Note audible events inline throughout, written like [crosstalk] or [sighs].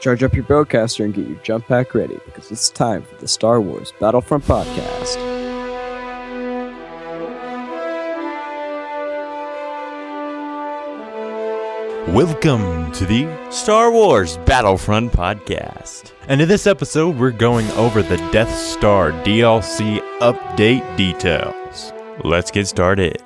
Charge up your bowcaster and get your jump pack ready because it's time for the Star Wars Battlefront podcast. Welcome to the Star Wars Battlefront podcast. and in this episode we're going over the Death Star DLC update details. Let's get started.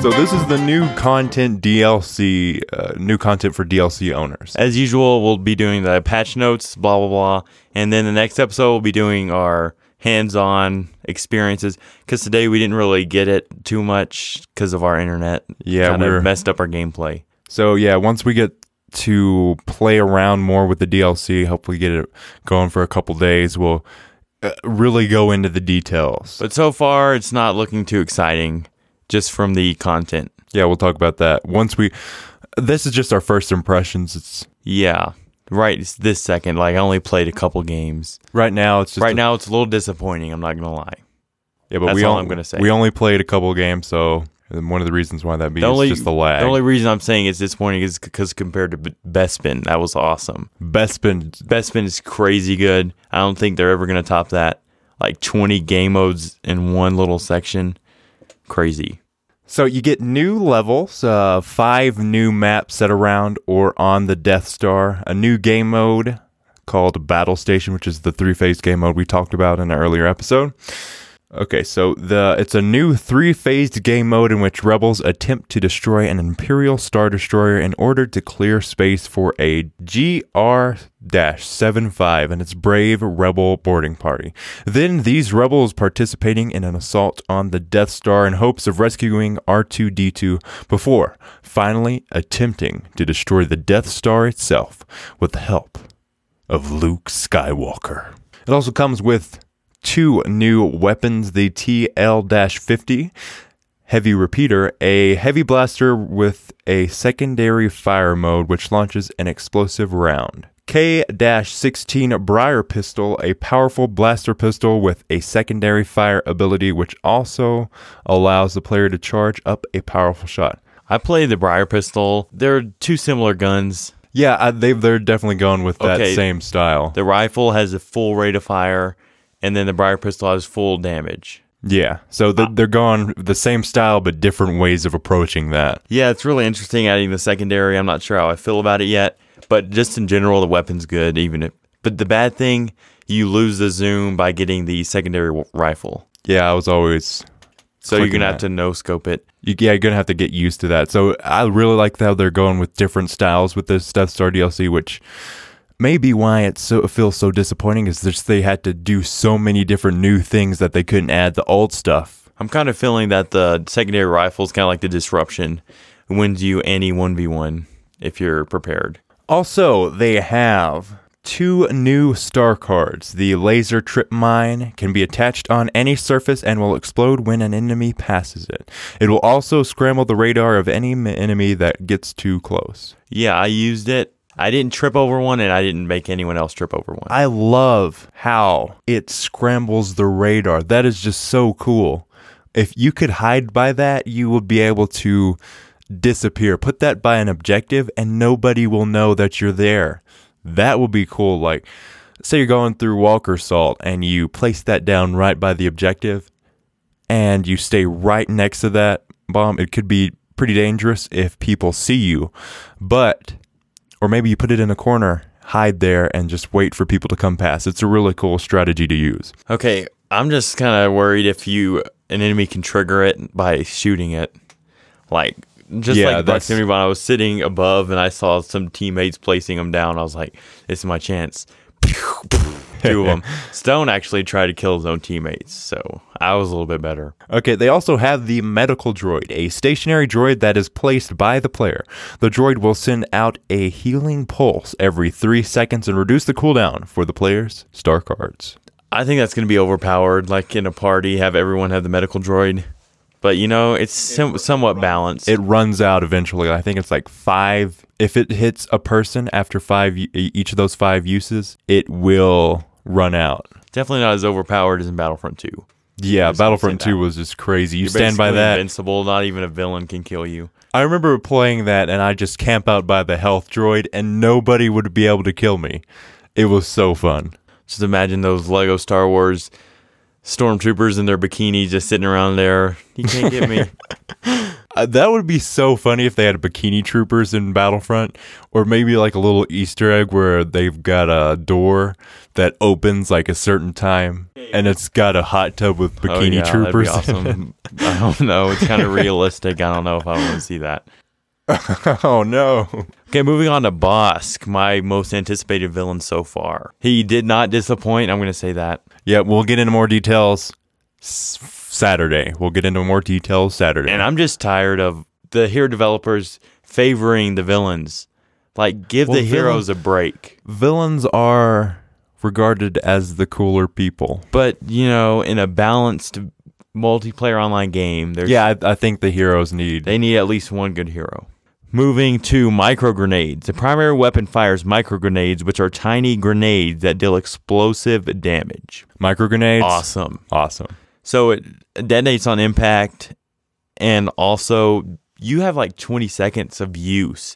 So this is the new content DLC, uh, new content for DLC owners. As usual, we'll be doing the patch notes, blah blah blah, and then the next episode we'll be doing our hands-on experiences. Because today we didn't really get it too much because of our internet. Yeah, kind of messed up our gameplay. So yeah, once we get to play around more with the DLC, hopefully get it going for a couple days, we'll uh, really go into the details. But so far, it's not looking too exciting, just from the content. yeah, we'll talk about that once we. This is just our first impressions. It's Yeah, right. It's this second. Like I only played a couple games. right now. It's just right a- now, it's a little disappointing. I'm not gonna lie. Yeah, but That's we all on- I'm gonna say. We only played a couple games, so one of the reasons why that be The is only just the lag. The only reason I'm saying it's disappointing is because compared to Bespin, that was awesome. Bespin, Bespin is crazy good. I don't think they're ever gonna top that. Like 20 game modes in one little section, crazy. so you get new levels, uh, five new maps set around or on the Death Star, a new game mode called Battle Station, which is the three-phase game mode we talked about in an earlier episode. Okay, so the it's a new three-phased game mode in which rebels attempt to destroy an Imperial Star Destroyer in order to clear space for a GR-75 and its brave rebel boarding party. Then these rebels participating in an assault on the Death Star in hopes of rescuing R2-D2 before finally attempting to destroy the Death Star itself with the help of Luke Skywalker. It also comes with two new weapons the TL 50 heavy repeater, a heavy blaster with a secondary fire mode which launches an explosive round. K 16 Bryar pistol, a powerful blaster pistol with a secondary fire ability which also allows the player to charge up a powerful shot. I play the Bryar pistol. They're two similar guns. Yeah, I, they they're definitely going with that Okay. same style. The rifle has a full rate of fire, and then the Bryar pistol has full damage. Yeah, so the, uh, they're going the same style but different ways of approaching that. Yeah, it's really interesting adding the secondary. I'm not sure how I feel about it yet, but just in general, the weapon's good. Even if, but the bad thing, you lose the zoom by getting the secondary w- rifle. Yeah, I was always So you're gonna have to no scope it. you, yeah, you're gonna have to get used to that. So I really like how they're going with different styles with this Death Star DLC, which may be why it so it feels so disappointing. Is just they had to do so many different new things that they couldn't add the old stuff. I'm kind of feeling that the secondary rifle is kind of like the disruption. It wins you any one v one if you're prepared. Also, they have two new star cards. The laser trip mine can be attached on any surface and will explode when an enemy passes it. It will also scramble the radar of any enemy that gets too close. Yeah, I used it. I didn't trip over one, and I didn't make anyone else trip over one. I love how it scrambles the radar. That is just so cool. If you could hide by that, you would be able to disappear. Put that by an objective and nobody will know that you're there. That would be cool. Like, say you're going through Walker Assault and you place that down right by the objective and you stay right next to that bomb. It could be pretty dangerous if people see you, but, or maybe you put it in a corner, hide there, and just wait for people to come past. It's a really cool strategy to use. Okay, I'm just kind of worried if you an enemy can trigger it by shooting it, like just Yeah, like that's- proximity. When I was sitting above and I saw some teammates placing them down, I was like, "This is my chance." [laughs] [laughs] Two of them. Stone actually tried to kill his own teammates, so I was a little bit better. Okay, they also have the medical droid, a stationary droid that is placed by the player. The droid will send out a healing pulse every three seconds and reduce the cooldown for the player's star cards. I think that's going to be overpowered. Like in a party, have everyone have the medical droid, but you know, it's sim- somewhat balanced. It runs out eventually. I think it's like five. If it hits a person after five, each of those five uses, it will run out. Definitely not as overpowered as in Battlefront 2. Yeah, Battlefront 2 was just crazy. You You're stand by basically that. Invincible. Not even a villain can kill you. I remember playing that and I just camp out by the health droid and nobody would be able to kill me. It was so fun. Just imagine those Lego Star Wars stormtroopers in their bikini just sitting around there. You can't get me. [laughs] That would be so funny if they had bikini troopers in Battlefront, or maybe like a little Easter egg where they've got a door that opens like a certain time, and it's got a hot tub with Oh, bikini yeah, that'd be troopers. awesome. [laughs] I don't know. It's kind of realistic. I don't know if I want to see that. [laughs] oh no! Okay, moving on to Bossk, my most anticipated villain so far. He did not disappoint. I'm going to say that. Yeah, we'll get into more details Saturday. We'll get into more details Saturday. And I'm just tired of the hero developers favoring the villains. Like, give Well, the villain- heroes a break. villains are regarded as the cooler people. But, you know, in a balanced multiplayer online game, there's Yeah, I, I think the heroes need. They need at least one good hero. Moving to micro grenades. The primary weapon fires micro grenades, which are tiny grenades that deal explosive damage. micro grenades. Awesome. Awesome. So it detonates on impact, and also you have like 20 seconds of use.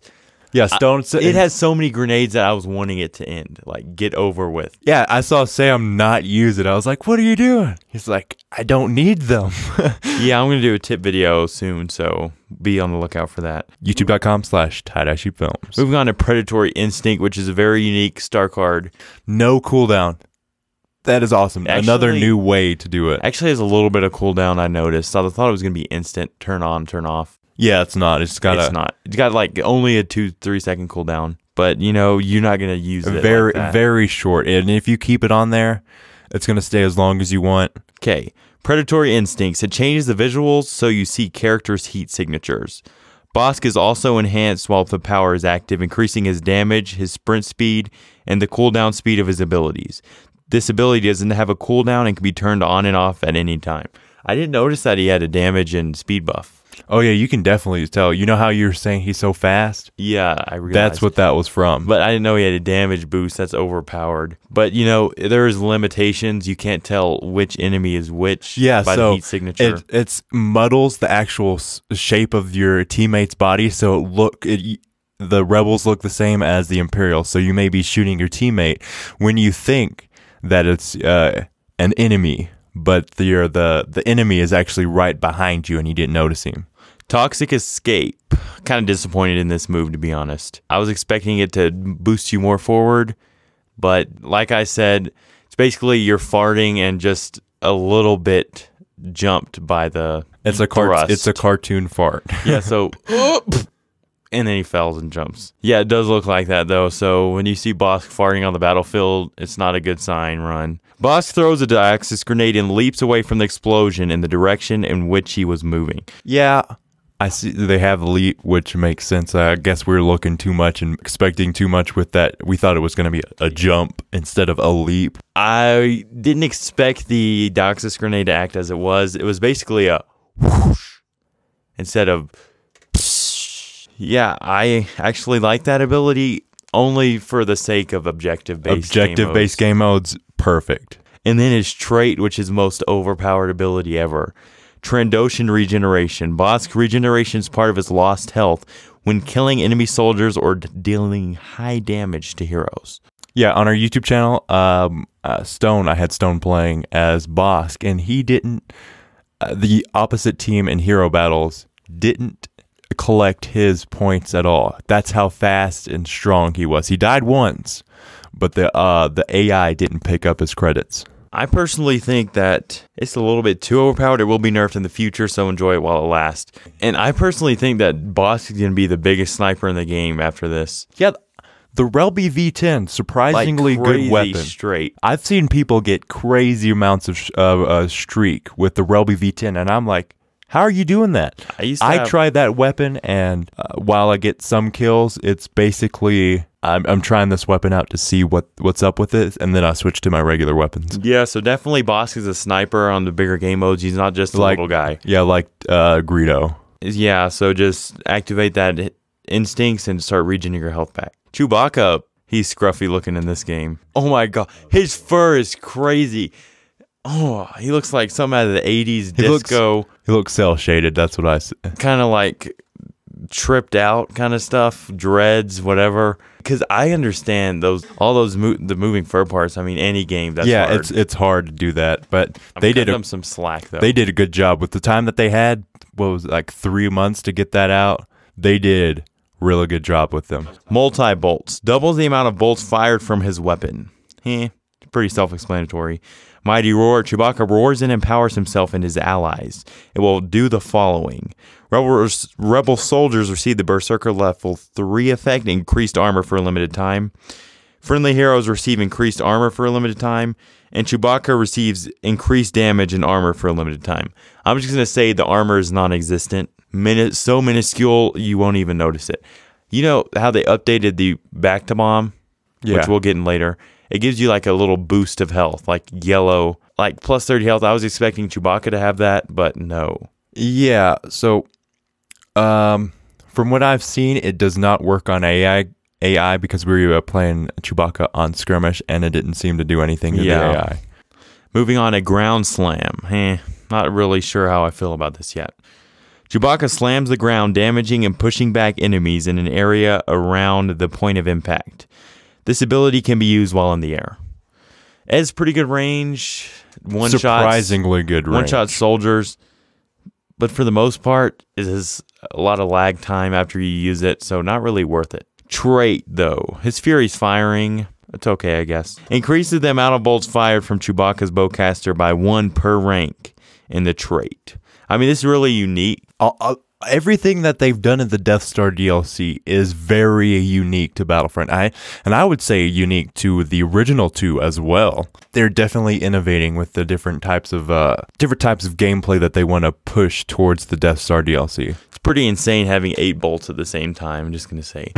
Yeah, Stone. sa- It has so many grenades that I was wanting it to end, like get over with. Yeah, I saw Sam not use it. I was like, "What are you doing?" He's like, "I don't need them." [laughs] Yeah, I'm gonna do a tip video soon, so be on the lookout for that. YouTube.com slash tie sheep films. Moving on to Predatory Instinct, which is a very unique star card. No cooldown. That is awesome. Another new way to do it. Actually, has a little bit of cooldown. I noticed. I thought it was gonna be instant, turn on, turn off. Yeah, it's not. It's got it's a not. It's got like only a two, three second cooldown. But you know, you're not gonna use it. very like very short. And if you keep it on there, it's gonna stay as long as you want. Okay. Predatory Instincts. It changes the visuals so you see characters' heat signatures. Bossk is also enhanced while the power is active, increasing his damage, his sprint speed, and the cooldown speed of his abilities. This ability doesn't have a cooldown and can be turned on and off at any time. I didn't notice that he had a damage and speed buff. Oh yeah, you can definitely tell. You know how you're saying he's so fast? Yeah, I realized. That's what that was from. But I didn't know he had a damage boost. That's overpowered. But you know, there's limitations. You can't tell which enemy is which. Yeah, by so the heat signature. It it's muddles the actual s- shape of your teammate's body, so it look it. The rebels look the same as the imperial. so you may be shooting your teammate when you think that it's uh, an enemy, but the the the enemy is actually right behind you, and you didn't notice him. Toxic Escape. Kind of disappointed in this move, to be honest. I was expecting it to boost you more forward, but like I said, it's basically you're farting and just a little bit jumped by the. It's a cart- Thrust. It's a cartoon fart. Yeah, so. [laughs] [gasps] [gasps] and then he falls and jumps. Yeah, it does look like that though. So when you see Bossk farting on the battlefield, it's not a good sign. Run. Bossk throws a Dioxis grenade and leaps away from the explosion in the direction in which he was moving. Yeah. I see they have leap, which makes sense. I guess we are looking too much and expecting too much with that. We thought it was going to be a jump instead of a leap. I didn't expect the Dioxis grenade to act as it was. It was basically a whoosh instead of. Yeah, I actually like that ability only for the sake of objective based Objective based game modes, perfect. And then his trait, which is most overpowered ability ever. Trandoshan regeneration. Bossk regeneration is part of his lost health when killing enemy soldiers or d- dealing high damage to heroes. Yeah, on our YouTube channel, um, uh, Stone, I had Stone playing as Bossk, and he didn't. Uh, the opposite team in hero battles didn't collect his points at all. That's how fast and strong he was. He died once, but the uh, the AI didn't pick up his credits. I personally think that it's a little bit too overpowered. It will be nerfed in the future, so enjoy it while it lasts. And I personally think that Bossk is going to be the biggest sniper in the game after this. Yeah, the Relby V10, Like surprisingly crazy good weapon. straight. I've seen people get crazy amounts of uh, uh, streak with the Relby V10, and I'm like, how are you doing that? I used I have- tried that weapon, and uh, while I get some kills, it's basically I'm, I'm trying this weapon out to see what what's up with it, and then I switch to my regular weapons. Yeah, so definitely Bossk is a sniper on the bigger game modes. He's not just a Like- little guy. Yeah, like uh, Greedo. Yeah, so just activate that instincts and start regening your health back. Chewbacca, he's scruffy looking in this game. Oh my god, his fur is crazy. Oh, he looks like some out of the '80s He looks- disco, He looks cell shaded. That's what I. s- kind of like tripped out kind of stuff, dreads, whatever. Because I understand those all those mo- the moving fur parts. I mean, any game that's yeah, hard. it's it's hard to do that, but I'm they did a, them some slack though. they did a good job with the time that they had. What was it, like three months to get that out? They did really good job with them. Multi bolts doubles the amount of bolts fired from his weapon. Eh, pretty self-explanatory. Mighty roar. Chewbacca roars and empowers himself and his allies. It will do the following: Rebel, rebel soldiers receive the Berserker level three effect, increased armor for a limited time. Friendly heroes receive increased armor for a limited time, and Chewbacca receives increased damage and armor for a limited time. I'm just gonna say the armor is non-existent. Minute so minuscule you won't even notice it. You know how they updated the Bacta bomb, Yeah. which we'll get in later. It gives you like a little boost of health, like yellow, like plus 30 health. I was expecting Chewbacca to have that, but no. Yeah. So, um, from what I've seen, it does not work on AI. AI because we were playing Chewbacca on skirmish, and it didn't seem to do anything to Yeah. the AI. Moving on, a ground slam. Eh, not really sure how I feel about this yet. Chewbacca slams the ground, damaging and pushing back enemies in an area around the point of impact. This ability can be used while in the air. It has pretty good range. One shot, Surprisingly good range. one shot soldiers, but for the most part, it has a lot of lag time after you use it, so not really worth it. Trait though, his Fury's firing. It's okay, I guess. Increases the amount of bolts fired from Chewbacca's bowcaster by one per rank in the trait. I mean, this is really unique. all- all- everything that they've done in the Death Star DLC is very unique to Battlefront. I and I would say unique to the original two as well. They're definitely innovating with the different types of uh, different types of gameplay that they want to push towards the Death Star DLC. It's pretty insane having eight bolts at the same time. I'm just gonna say.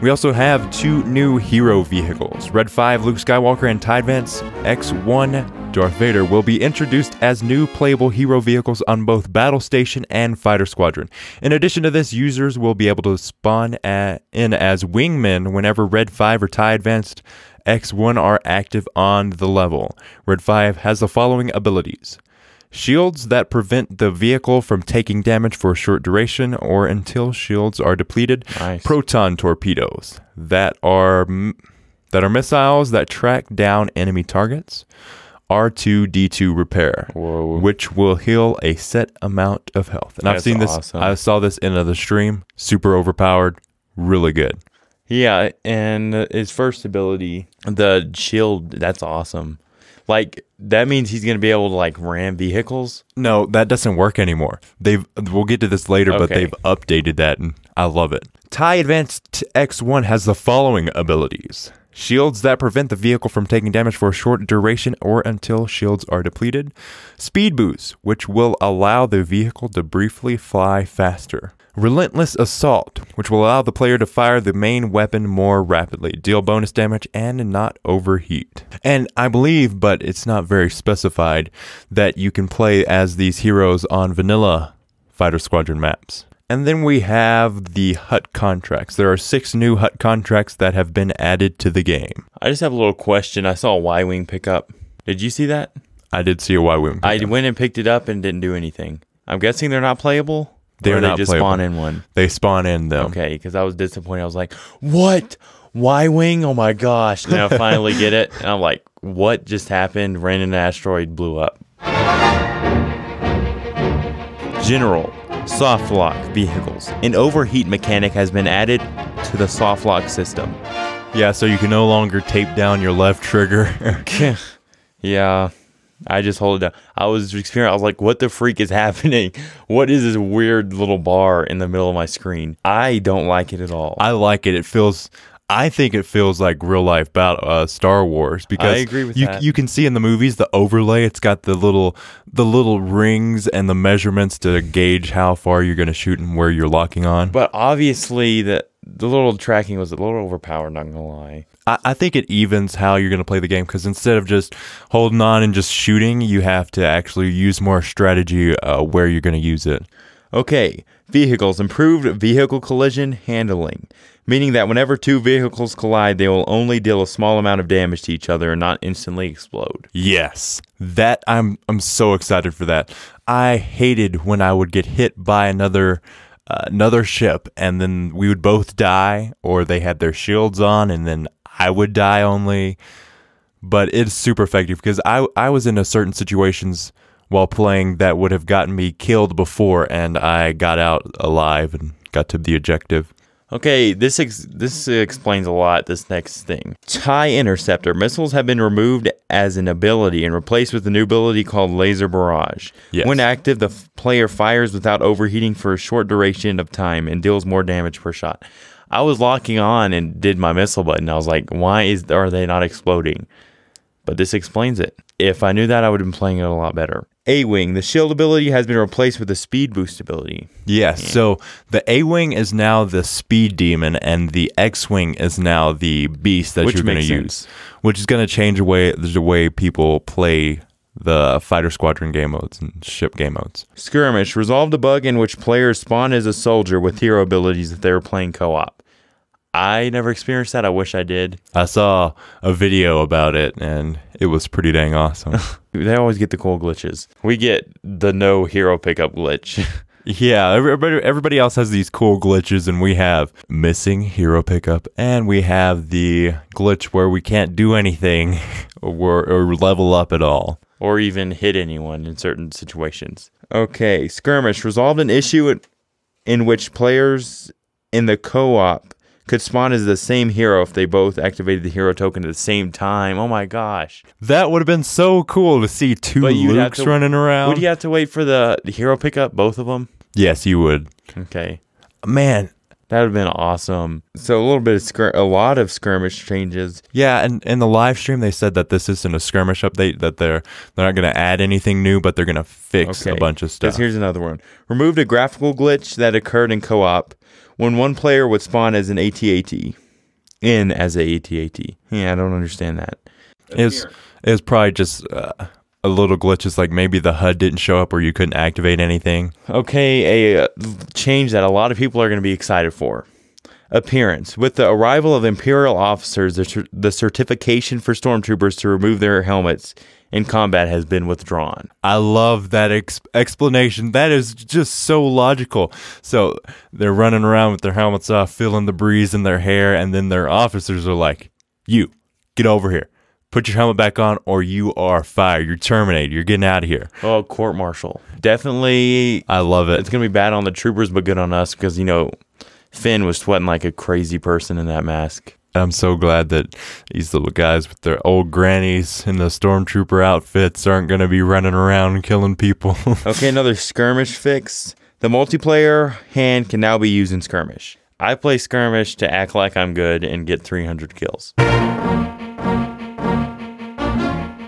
We also have two new hero vehicles. Red 5 Luke Skywalker and TIE Advanced X1 Darth Vader will be introduced as new playable hero vehicles on both Battle Station and Fighter Squadron. In addition to this, users will be able to spawn a- in as wingmen whenever Red 5 or TIE Advanced X1 are active on the level. Red 5 has the following abilities. Shields that prevent the vehicle from taking damage for a short duration or until shields are depleted. Nice. Proton torpedoes that are that are missiles that track down enemy targets. R2D2 repair, Whoa. which will heal a set amount of health. And I've seen this. awesome. I saw this in another stream. Super overpowered. Really good. Yeah, and his first ability, the shield, that's awesome. Like that means he's gonna be able to like ram vehicles. No, that doesn't work anymore. They've we'll get to this later, but Okay. they've updated that and I love it. TIE Advanced X1 has the following abilities. Shields that prevent the vehicle from taking damage for a short duration or until shields are depleted. Speed boost, which will allow the vehicle to briefly fly faster. Relentless Assault, which will allow the player to fire the main weapon more rapidly, deal bonus damage, and not overheat. And I believe, but it's not very specified, that you can play as these heroes on vanilla Fighter Squadron maps. And then we have the Hutt contracts. There are six new Hutt contracts that have been added to the game. I just have a little question. I saw a Y wing pickup. Did you see that? I did see a Y wing. I went and picked it up and didn't do anything. I'm guessing they're not playable. They're Or they not just playable. spawn in one. They spawn in them. Okay, because I was disappointed. I was like, "What? Y wing? Oh my gosh!" Then I finally get it, and I'm like, "What just happened?" Random asteroid, blew up. General soft lock vehicles. An overheat mechanic has been added to the soft lock system. Yeah, so you can no longer tape down your left trigger. [laughs] [laughs] yeah, I just hold it down. I was experiencing. I was like, "What the freak is [laughs] happening? What is this weird little bar in the middle of my screen?" I don't like it at all. I like it. It feels. I think it feels like real life about uh, Star Wars because I agree with you that. you can see in the movies the overlay. It's got the little the little rings and the measurements to gauge how far you're going to shoot and where you're locking on. But obviously, the the little tracking was a little overpowered. Not gonna lie. I, I think it evens how you're going to play the game because instead of just holding on and just shooting, you have to actually use more strategy uh, where you're going to use it. Okay, vehicles improved vehicle collision handling, meaning that whenever two vehicles collide, they will only deal a small amount of damage to each other and not instantly explode. Yes, that I'm I'm so excited for that. I hated when I would get hit by another uh, another ship and then we would both die or they had their shields on and then I would die only. But it's super effective because I I was in a certain situations while playing that would have gotten me killed before and I got out alive and got to the objective. Okay, this ex- this explains a lot. This next thing, TIE Interceptor missiles have been removed as an ability and replaced with a new ability called Laser Barrage. Yes. When active, the f- player fires without overheating for a short duration of time and deals more damage per shot. I was locking on and did my missile button. I was like, why is are they not exploding? But this explains it. If I knew that, I would have been playing it a lot better. A Wing, the shield ability has been replaced with a speed boost ability. Yes. So the A Wing is now the speed demon, and the X Wing is now the beast that Which you're going to use, which is going to change the way the way people play the fighter squadron game modes and ship game modes. Skirmish resolved a bug in which players spawn as a soldier with hero abilities if they were playing co op. I never experienced that. I wish I did. I saw a video about it, and it was pretty dang awesome. [laughs] They always get the cool glitches. We get the no hero pickup glitch. [laughs] yeah, everybody everybody else has these cool glitches, and we have missing hero pickup, and we have the glitch where we can't do anything [laughs] or, or level up at all. or even hit anyone in certain situations. Okay, Skirmish resolved an issue in, in which players in the co op could spawn as the same hero if they both activated the hero token at the same time. Oh my gosh. That would have been so cool to see two Lukes to- running around. Would you have to wait for the, the hero pickup, both of them? yes, you would. Okay. Man, That would have been awesome. So a little bit of skir- a lot of skirmish changes. yeah, and in the live stream they said that this isn't a skirmish update. That they're they're not going to add anything new, but they're going to fix a bunch of Because stuff. here's another one. Removed a graphical glitch that occurred in co-op when one player would spawn as an ATAT. In as a ATAT. Yeah, I don't understand that. It's it's probably just uh, a little glitch, glitches, like maybe the HUD didn't show up or you couldn't activate anything. Okay, a uh, change that a lot of people are going to be excited for. Appearance. With the arrival of Imperial officers, the, cer- the certification for stormtroopers to remove their helmets in combat has been withdrawn. I love that ex- explanation. That is just so logical. So they're running around with their helmets off, feeling the breeze in their hair, and then their officers are like, "You get over here, put your helmet back on, or you are fired. You're terminated. You're getting out of here." Oh, court martial. Definitely, I love it. it's going to be bad on the troopers, but good on us because, you know, Finn was sweating like a crazy person in that mask. I'm so glad that these little guys with their old grannies in the stormtrooper outfits aren't going to be running around killing people. [laughs] Okay, another skirmish fix. The multiplayer hand can now be used in skirmish. I play skirmish to act like I'm good and get 300 kills.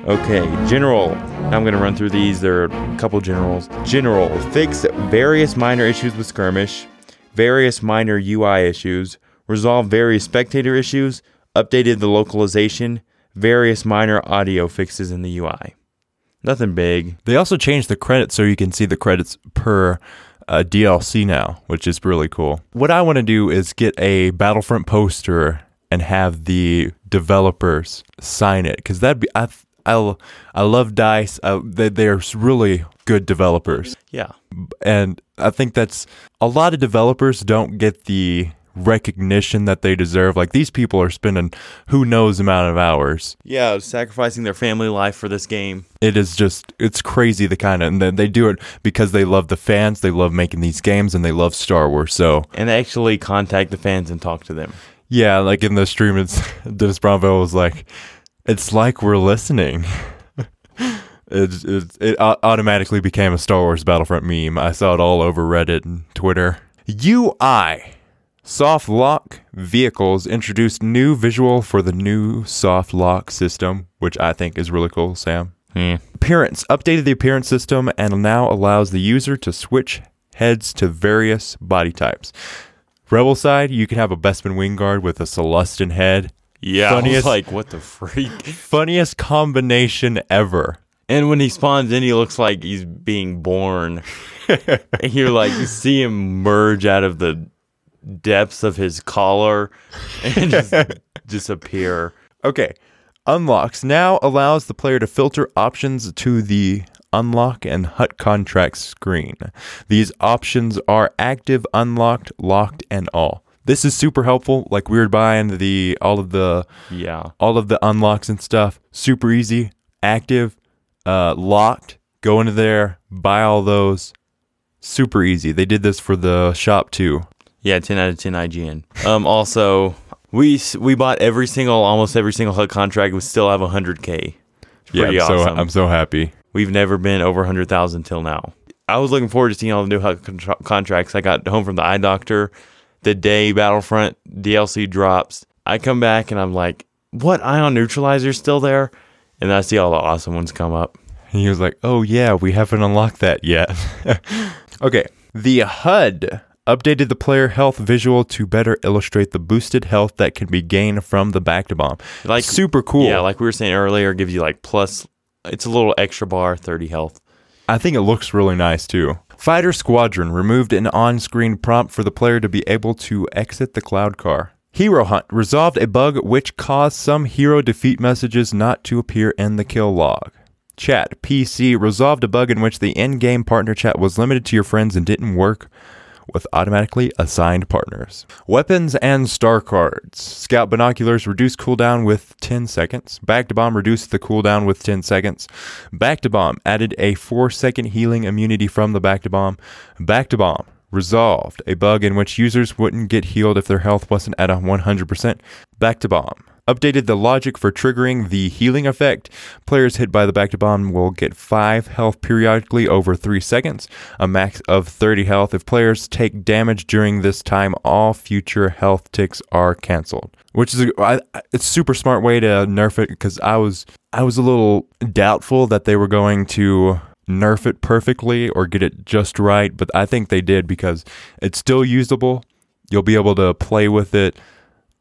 Okay, general. I'm going to run through these. There are a couple generals. General, fix various minor issues with skirmish, various minor UI issues, resolve various spectator issues, updated the localization, various minor audio fixes in the UI. Nothing big. They also changed the credits so you can see the credits per uh, DLC now, which is really cool. What I want to do is get a Battlefront poster and have the developers sign it because that'd be I I I love Dice. They they're really good developers, Yeah. and I think that's a lot of developers don't get the recognition that they deserve. Like these people are spending who knows amount of hours Yeah, sacrificing their family life for this game. it is just it's crazy the kind of and then they do it because they love the fans they love making these games and they love star wars so And actually contact the fans and talk to them. yeah like in the stream it's [laughs] Dennis Brännvall was like it's like we're listening. [laughs] It, it, it au- automatically became a star wars battlefront meme. I saw it all over reddit and twitter. Ui soft lock vehicles introduced new visual for the new soft lock system which i think is really cool sam. Appearance updated the appearance system and now allows the user to switch heads to various body types. Rebel side, you can have a Bespin Wingguard with a Sullustan head. Yeah, Funniest- like, what the freak? [laughs] Funniest combination ever. And when he spawns in, he looks like he's being born. and you're like you see him merge out of the depths of his collar and just [laughs] disappear. Okay. Unlocks now allows the player to filter options to the unlock and Hutt contract screen. These options are active, unlocked, locked, and all. This is super helpful. Like we were buying the all of the Yeah. all of the unlocks and stuff. Super easy, active, uh, locked. Go into there, buy all those. Super easy. They did this for the shop too. Yeah, 10 out of 10 IGN. Um also we we bought every single almost every single Hutt contract we still have 100k. Yeah, Pretty I'm so. I'm so happy. We've never been over 100,000 till now. I was looking forward to seeing all the new HUD contra- contracts. I got home from the eye doctor the day Battlefront DLC drops. I come back and I'm like, "What ion neutralizer's still there?" And I see all the awesome ones come up. And he was like, "Oh yeah, we haven't unlocked that yet." [laughs] okay, the HUD updated the player health visual to better illustrate the boosted health that can be gained from the Bacta bomb. Like super cool. Yeah, like we were saying earlier, gives you like plus. It's a little extra bar, 30 health. I think it looks really nice too. Fighter Squadron removed an on-screen prompt for the player to be able to exit the cloud car. Hero Hunt resolved a bug which caused some hero defeat messages not to appear in the kill log. Chat PC resolved a bug in which the in-game partner chat was limited to your friends and didn't work with automatically assigned partners. Weapons and star cards. Scout binoculars reduce cooldown with 10 seconds. Bacta bomb reduced the cooldown with 10 seconds. Bacta bomb added a 4 second healing immunity from the Bacta bomb. Bacta bomb resolved a bug in which users wouldn't get healed if their health wasn't at a 100%. Bacta bomb updated the logic for triggering the healing effect. Players hit by the Bacta bomb will get 5 health periodically over 3 seconds, a max of 30 health. If players take damage during this time, all future health ticks are canceled. Which is a I, it's super smart way to nerf it because I was I was a little doubtful that they were going to nerf it perfectly or get it just right, but I think they did because it's still usable. You'll be able to play with it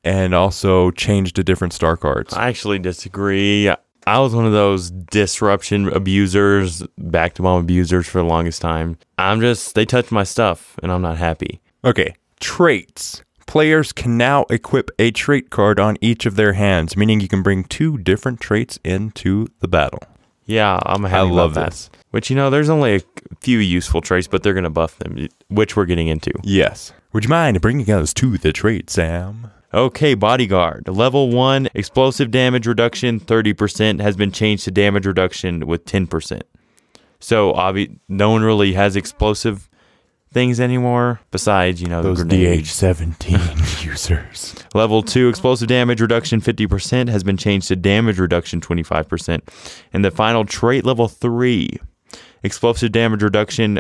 and also change to different star cards. I actually disagree. I was one of those disruption abusers, Bacta bomb abusers for the longest time. I'm just, they touched my stuff and I'm not happy. Okay, traits. Players can now equip a trait card on each of their hands, meaning you can bring two different traits into the battle. Yeah, I'm happy I about love that. this. Which, you know, there's only a few useful traits, but they're going to buff them, which we're getting into. Yes. Would you mind bringing us to the trait, Sam? Okay, bodyguard. Level 1, explosive damage reduction 30% has been changed to damage reduction with 10%. So, obvi- no one really has explosive things anymore besides, you know, Those the. DH17 [laughs] users. Level 2, explosive damage reduction 50% has been changed to damage reduction 25%. And the final trait, level 3, explosive damage reduction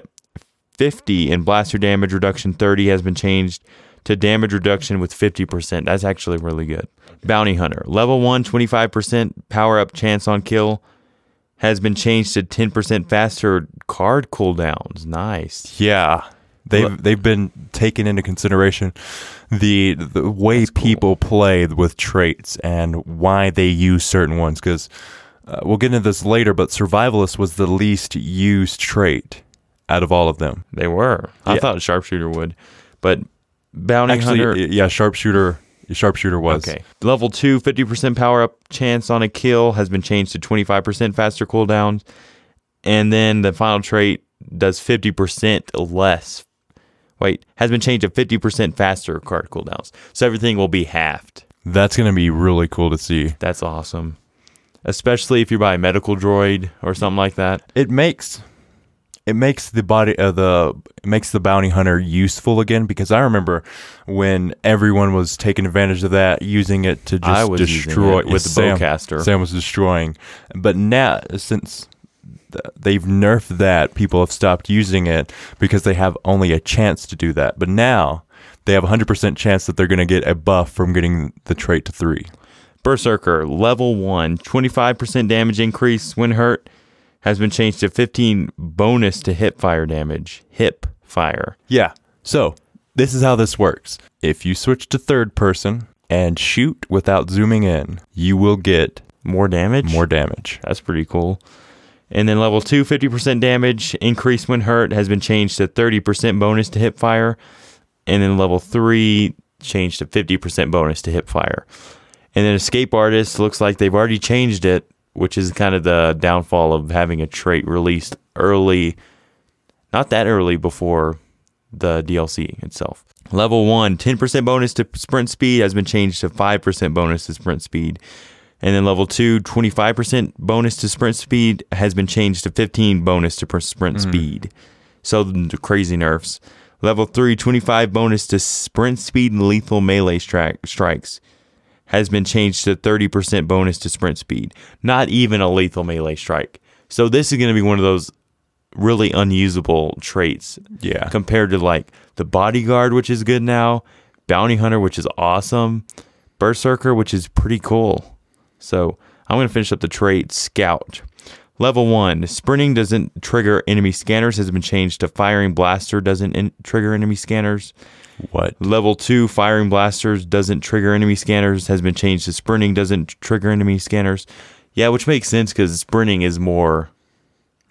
50 and blaster damage reduction 30 has been changed to damage reduction with 50%. That's actually really good. Bounty Hunter, level 1, 25% power up chance on kill has been changed to 10% faster card cooldowns. Nice. Yeah. They've they've been taken into consideration the the way cool. people play with traits and why they use certain ones because uh, we'll get into this later. But survivalist was the least used trait out of all of them. They were. I Yeah. thought Sharpshooter would. But Bounty Actually, Hunter. yeah, sharpshooter sharpshooter was Okay. Level 2, 50% power up chance on a kill has been changed to 25% faster cooldowns. And then the final trait does 50% less. Wait, has been changed to 50% faster card cooldowns. So everything will be halved. That's gonna be really cool to see. That's awesome. Especially if you buy a medical droid or something like that. It makes it makes the body uh, the it makes the bounty hunter useful again because I remember when everyone was taking advantage of that, using it to just I was using destroy it with the Sam, bowcaster. Sam was destroying, but now since they've nerfed that, people have stopped using it because they have only a chance to do that. But now they have a hundred percent chance that they're going to get a buff from getting the trait to three. Berserker, level 1, 25% damage increase when hurt has been changed to 15 bonus to hip fire damage. Hip fire. Yeah. So this is how this works. If you switch to third person and shoot without zooming in, you will get More damage? more damage. That's pretty cool. And then level 2, 50% damage, increase when hurt, has been changed to 30% bonus to hip fire. And then level 3, changed to 50% bonus to hip fire. And then Escape Artist looks like they've already changed it, which is kind of the downfall of having a trait released early, not that early before the DLC itself. Level 1, 10% bonus to sprint speed has been changed to 5% bonus to sprint speed. And then level 2, 25% bonus to sprint speed has been changed to 15 bonus to pr- sprint mm-hmm. speed. So the crazy nerfs. Level 3, 25 bonus to sprint speed and lethal melee stri- strikes has been changed to 30% bonus to sprint speed. Not even a lethal melee strike. So this is going to be one of those really unusable traits Yeah. compared to like the bodyguard, which is good now, bounty hunter, which is awesome, berserker, which is pretty cool. So I'm gonna finish up the trait scout. Level one, sprinting doesn't trigger enemy scanners has been changed to firing blaster doesn't in- trigger enemy scanners. What? Level two, firing blasters doesn't trigger enemy scanners has been changed to sprinting doesn't trigger enemy scanners. Yeah, which makes sense because sprinting is more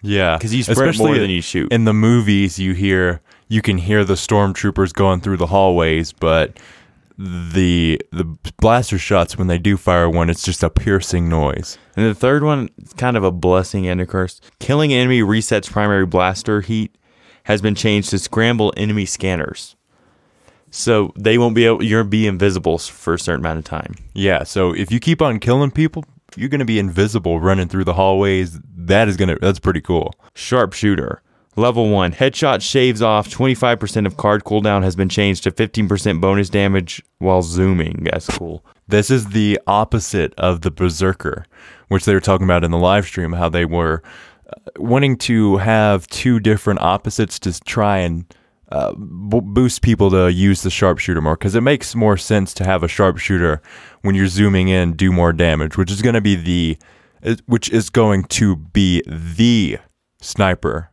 Yeah. because you sprint more than you shoot. in the movies you hear you can hear the stormtroopers going through the hallways but the the blaster shots when they do fire one it's just a piercing noise And the third one it's kind of a blessing and a curse. Killing enemy resets primary blaster heat has been changed to scramble enemy scanners. So they won't be able you're be invisible for a certain amount of time. yeah so if you keep on killing people you're going to be invisible running through the hallways that is going to that's pretty cool Sharpshooter. Level 1. Headshot shaves off 25% of card cooldown has been changed to 15% bonus damage while zooming. That's cool. This is the opposite of the Berserker, which they were talking about in the live stream, how they were uh, wanting to have two different opposites to try and uh, b- boost people to use the sharpshooter more because it makes more sense to have a sharpshooter when you're zooming in do more damage, which is going to be the which is going to be the sniper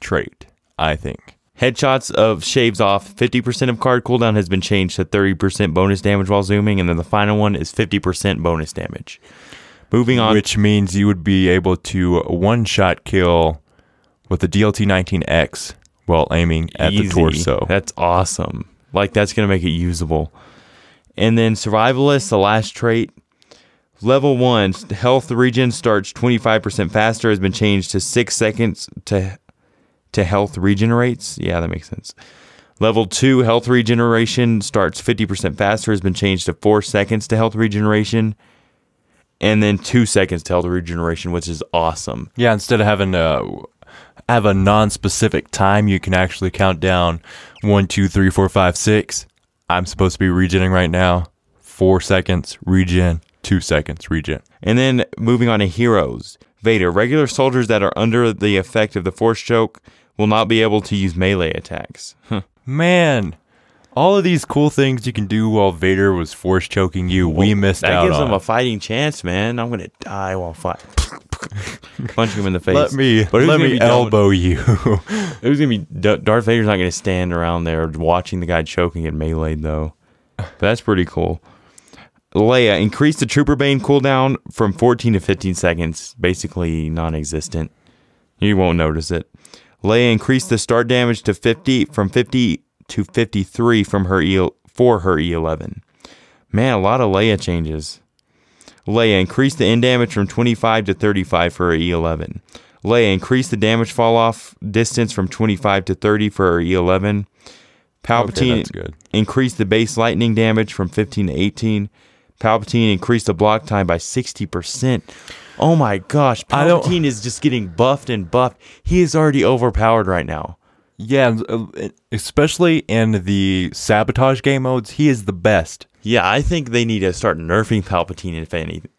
trait, I think. Headshots of shaves off 50% of card cooldown has been changed to 30% bonus damage while zooming, and then the final one is 50% bonus damage. Moving on, which means you would be able to one shot kill with the DLT 19X while aiming at easy. the torso. That's awesome. Like that's gonna make it usable. And then survivalist, the last trait. Level one, health regen starts 25% faster has been changed to six seconds to to health regenerates. Yeah, that makes sense. Level two, health regeneration starts 50% faster has been changed to four seconds to health regeneration. And then two seconds to health regeneration, which is awesome. Yeah, instead of having a have a non-specific time, you can actually count down one, two, three, four, five, six. I'm supposed to be regenning right now. Four seconds regen. Two seconds regen. And then moving on to heroes. Vader. Regular soldiers that are under the effect of the Force choke will not be able to use melee attacks. Huh. Man, all of these cool things you can do while Vader was force choking you, we missed that out That gives on. them a fighting chance, man. I'm gonna die while fight. [laughs] Punching him in the face. let me But let me done- elbow you. [laughs] Who's gonna be? D- Darth Vader's not gonna stand around there watching the guy choking and meleeed though. But that's pretty cool. Leia increased the Trooper Bane cooldown from 14 to 15 seconds, basically non-existent. You won't notice it. Leia increased the start damage to 50 from 50 to 53 from her E for her E11. Man, a lot of Leia changes. Leia increased the end damage from 25 to 35 for her E11. Leia increased the damage fall off distance from 25 to 30 for her E11. Palpatine Okay, increased the base lightning damage from 15 to 18. Palpatine increased the block time by 60%. Oh my gosh, Palpatine is just getting buffed and buffed. He is already overpowered right now. Yeah, uh, especially in the sabotage game modes, he is the best. Yeah, I think they need to start nerfing Palpatine if anything.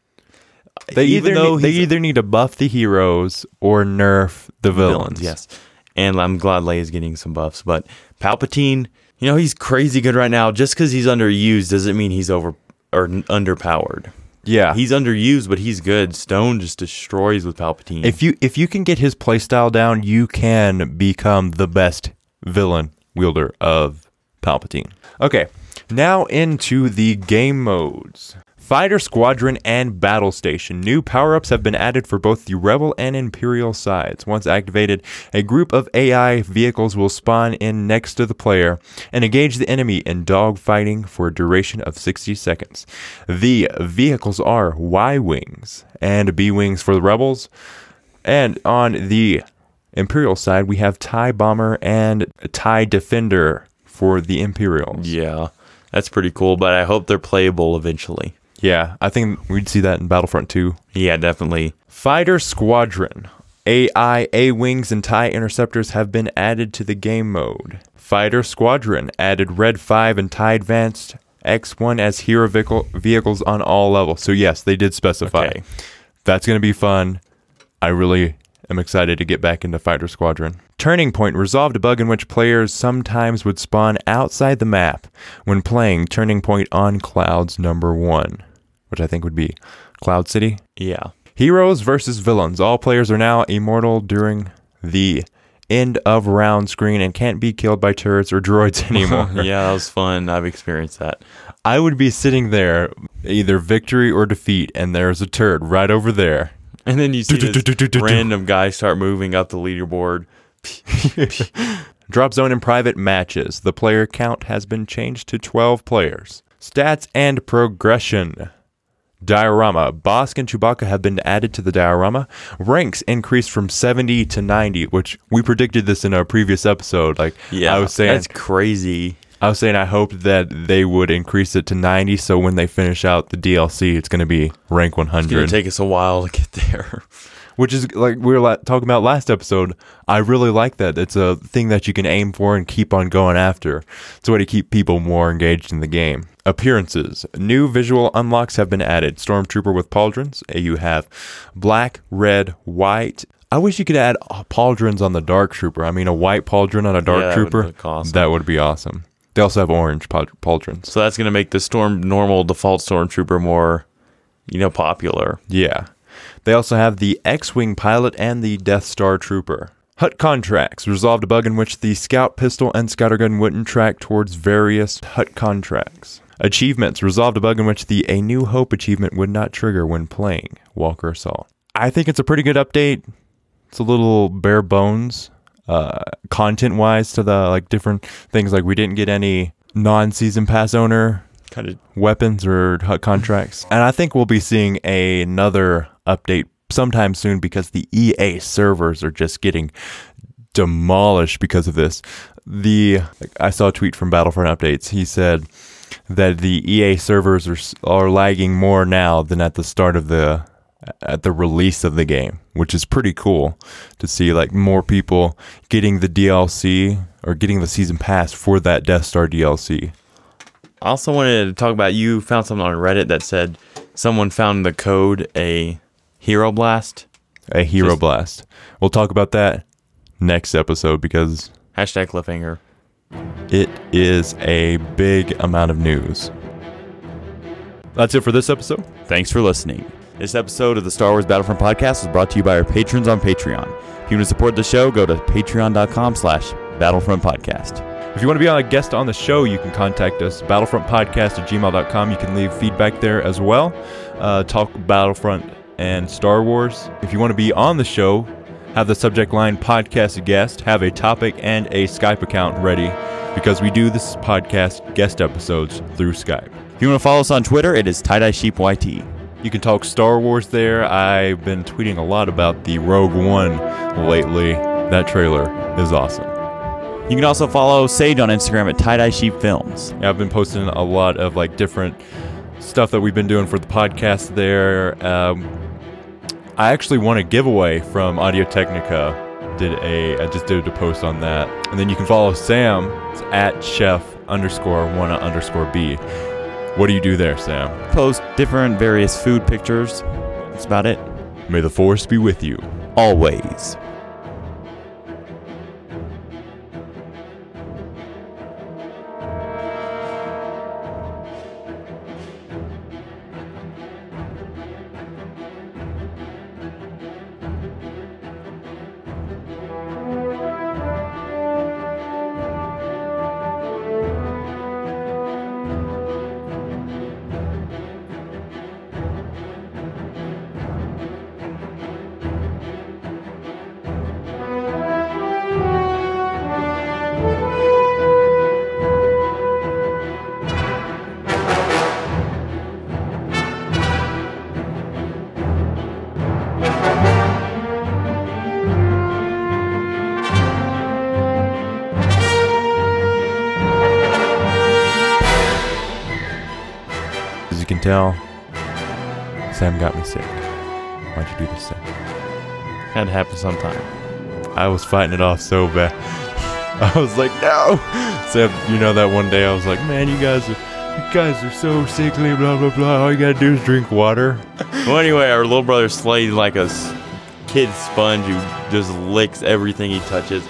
They Even either need, they either need to buff the heroes or nerf the villains. Yes. And I'm glad Leia's getting some buffs. But Palpatine, you know, he's crazy good right now. Just because he's underused doesn't mean he's over or underpowered. Yeah. He's underused, but he's good. Stone just destroys with Palpatine. if you if you can get his playstyle down, you can become the best villain wielder of Palpatine. Okay, now into the game modes. Fighter Squadron and Battle Station. New power ups have been added for both the Rebel and Imperial sides. Once activated, a group of AI vehicles will spawn in next to the player and engage the enemy in dogfighting for a duration of 60 seconds. The vehicles are Y Wings and B Wings for the Rebels. And on the Imperial side, we have TIE Bomber and TIE Defender for the Imperials. Yeah, that's pretty cool, but I hope they're playable eventually. Yeah, I think we'd see that in Battlefront 2. Yeah, definitely. Fighter Squadron. AI, A Wings, and TIE Interceptors have been added to the game mode. Fighter Squadron added Red 5 and TIE Advanced X1 as hero vehicle, vehicles on all levels. So, yes, they did specify. Okay. That's going to be fun. I really am excited to get back into Fighter Squadron. Turning Point resolved a bug in which players sometimes would spawn outside the map when playing Turning Point on Clouds number 1, which I think would be Cloud City. Yeah. Heroes versus villains. All players are now immortal during the end of round screen and can't be killed by turrets or droids [laughs] [laughs] anymore. yeah, that was fun. I've experienced that. I would be sitting there, either victory or defeat, and there's a turret right over there. And then you see Do, do, do, do, do, do. random guy start moving up the leaderboard. [laughs] Drop zone and private matches. The player count has been changed to 12 players. Stats and progression. Diorama. Bossk and Chewbacca have been added to the diorama. Ranks increased from 70 to 90, which we predicted this in our previous episode. Like Yeah, I was saying, that's crazy. I was saying I hoped that they would increase it to 90, so when they finish out the DLC, it's going to be rank 100. It's gonna take us a while to get there. [laughs] which is like we were la- talking about last episode. I really like that. It's a thing that you can aim for and keep on going after. It's a way to keep people more engaged in the game. Appearances. New visual unlocks have been added. Stormtrooper with pauldrons. Uh, You have black, red, white. I wish you could add uh, pauldrons on the Dark Trooper. I mean, a white pauldron on a Dark Yeah, that would Trooper. awesome. That would be awesome. They also have orange pauldrons. So that's gonna make the storm normal default stormtrooper more, you know, popular. Yeah. They also have the X Wing pilot and the Death Star Trooper. Hutt contracts resolved a bug in which the Scout pistol and Scouter gun wouldn't track towards various Hutt contracts. Achievements resolved a bug in which the A New Hope achievement would not trigger when playing Walker Assault. I think it's a pretty good update. It's a little bare bones, uh, content wise to the like different things. Like we didn't get any non-season pass owner Kind of weapons or contracts. And I think we'll be seeing another update sometime soon because the EA servers are just getting demolished because of this. The I saw a tweet from Battlefront Updates. He said that the EA servers are are lagging more now than at the start of the at the release of the game, which is pretty cool to see like more people getting the DLC or getting the season pass for that Death Star DLC. I also wanted to talk about you found something on Reddit that said someone found the code a hero blast. a hero Just- blast. We'll talk about that next episode because Hashtag cliffhanger. it is a big amount of news. That's it for this episode. Thanks for listening. This episode of the Star Wars Battlefront podcast is brought to you by our patrons on Patreon. If you want to support the show, go to patreon.com slash battlefront podcast. If you want to be on a guest on the show, you can contact us, battlefrontpodcast at gmail.com. You can leave feedback there as well. Uh, talk Battlefront and Star Wars. If you want to be on the show, have the subject line podcast guest, have a topic and a Skype account ready because we do this podcast guest episodes through Skype. If you want to follow us on Twitter, it is tie-dye sheep YT. You can talk Star Wars there. I've been tweeting a lot about the Rogue One lately. That trailer is awesome. You can also follow Sage on Instagram at tie-dye sheep films. Yeah, I've been posting a lot of like different stuff that we've been doing for the podcast there. Um, I actually won a giveaway from Audio Technica. Did a I just did a post on that, and then you can follow Sam it's at chef underscore wanna underscore b. What do you do there, Sam? Post different various food pictures. That's about it. May the force be with you. Always. 3%. Had to happen sometime. I was fighting it off so bad. [laughs] I was like, no! Except, you know, that one day I was like, man, you guys are. You guys are so sickly, blah blah blah. All you gotta do is drink water. [laughs] well, anyway, our little brother Slade, like a kid sponge who just licks everything he touches.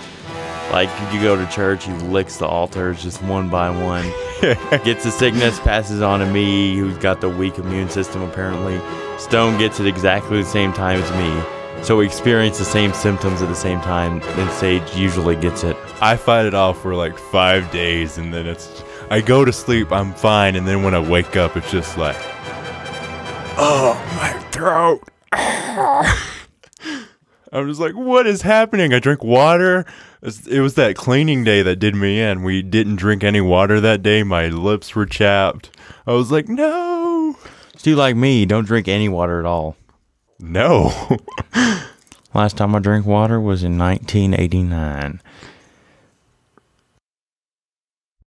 Like you go to church, he licks the altars just one by one. [laughs] gets the sickness, passes on to me, who's got the weak immune system apparently. Stone gets it exactly the same time as me. So we experience the same symptoms at the same time, then Sage usually gets it. I fight it off for like five days, and then it's. I go to sleep, I'm fine, and then when I wake up, it's just like, oh my throat. [sighs] I'm just like, what is happening? I drink water. It was that cleaning day that did me in. We didn't drink any water that day. My lips were chapped. I was like, no, Do like me, don't drink any water at all. no. [laughs] Last time I drank water was in 1989.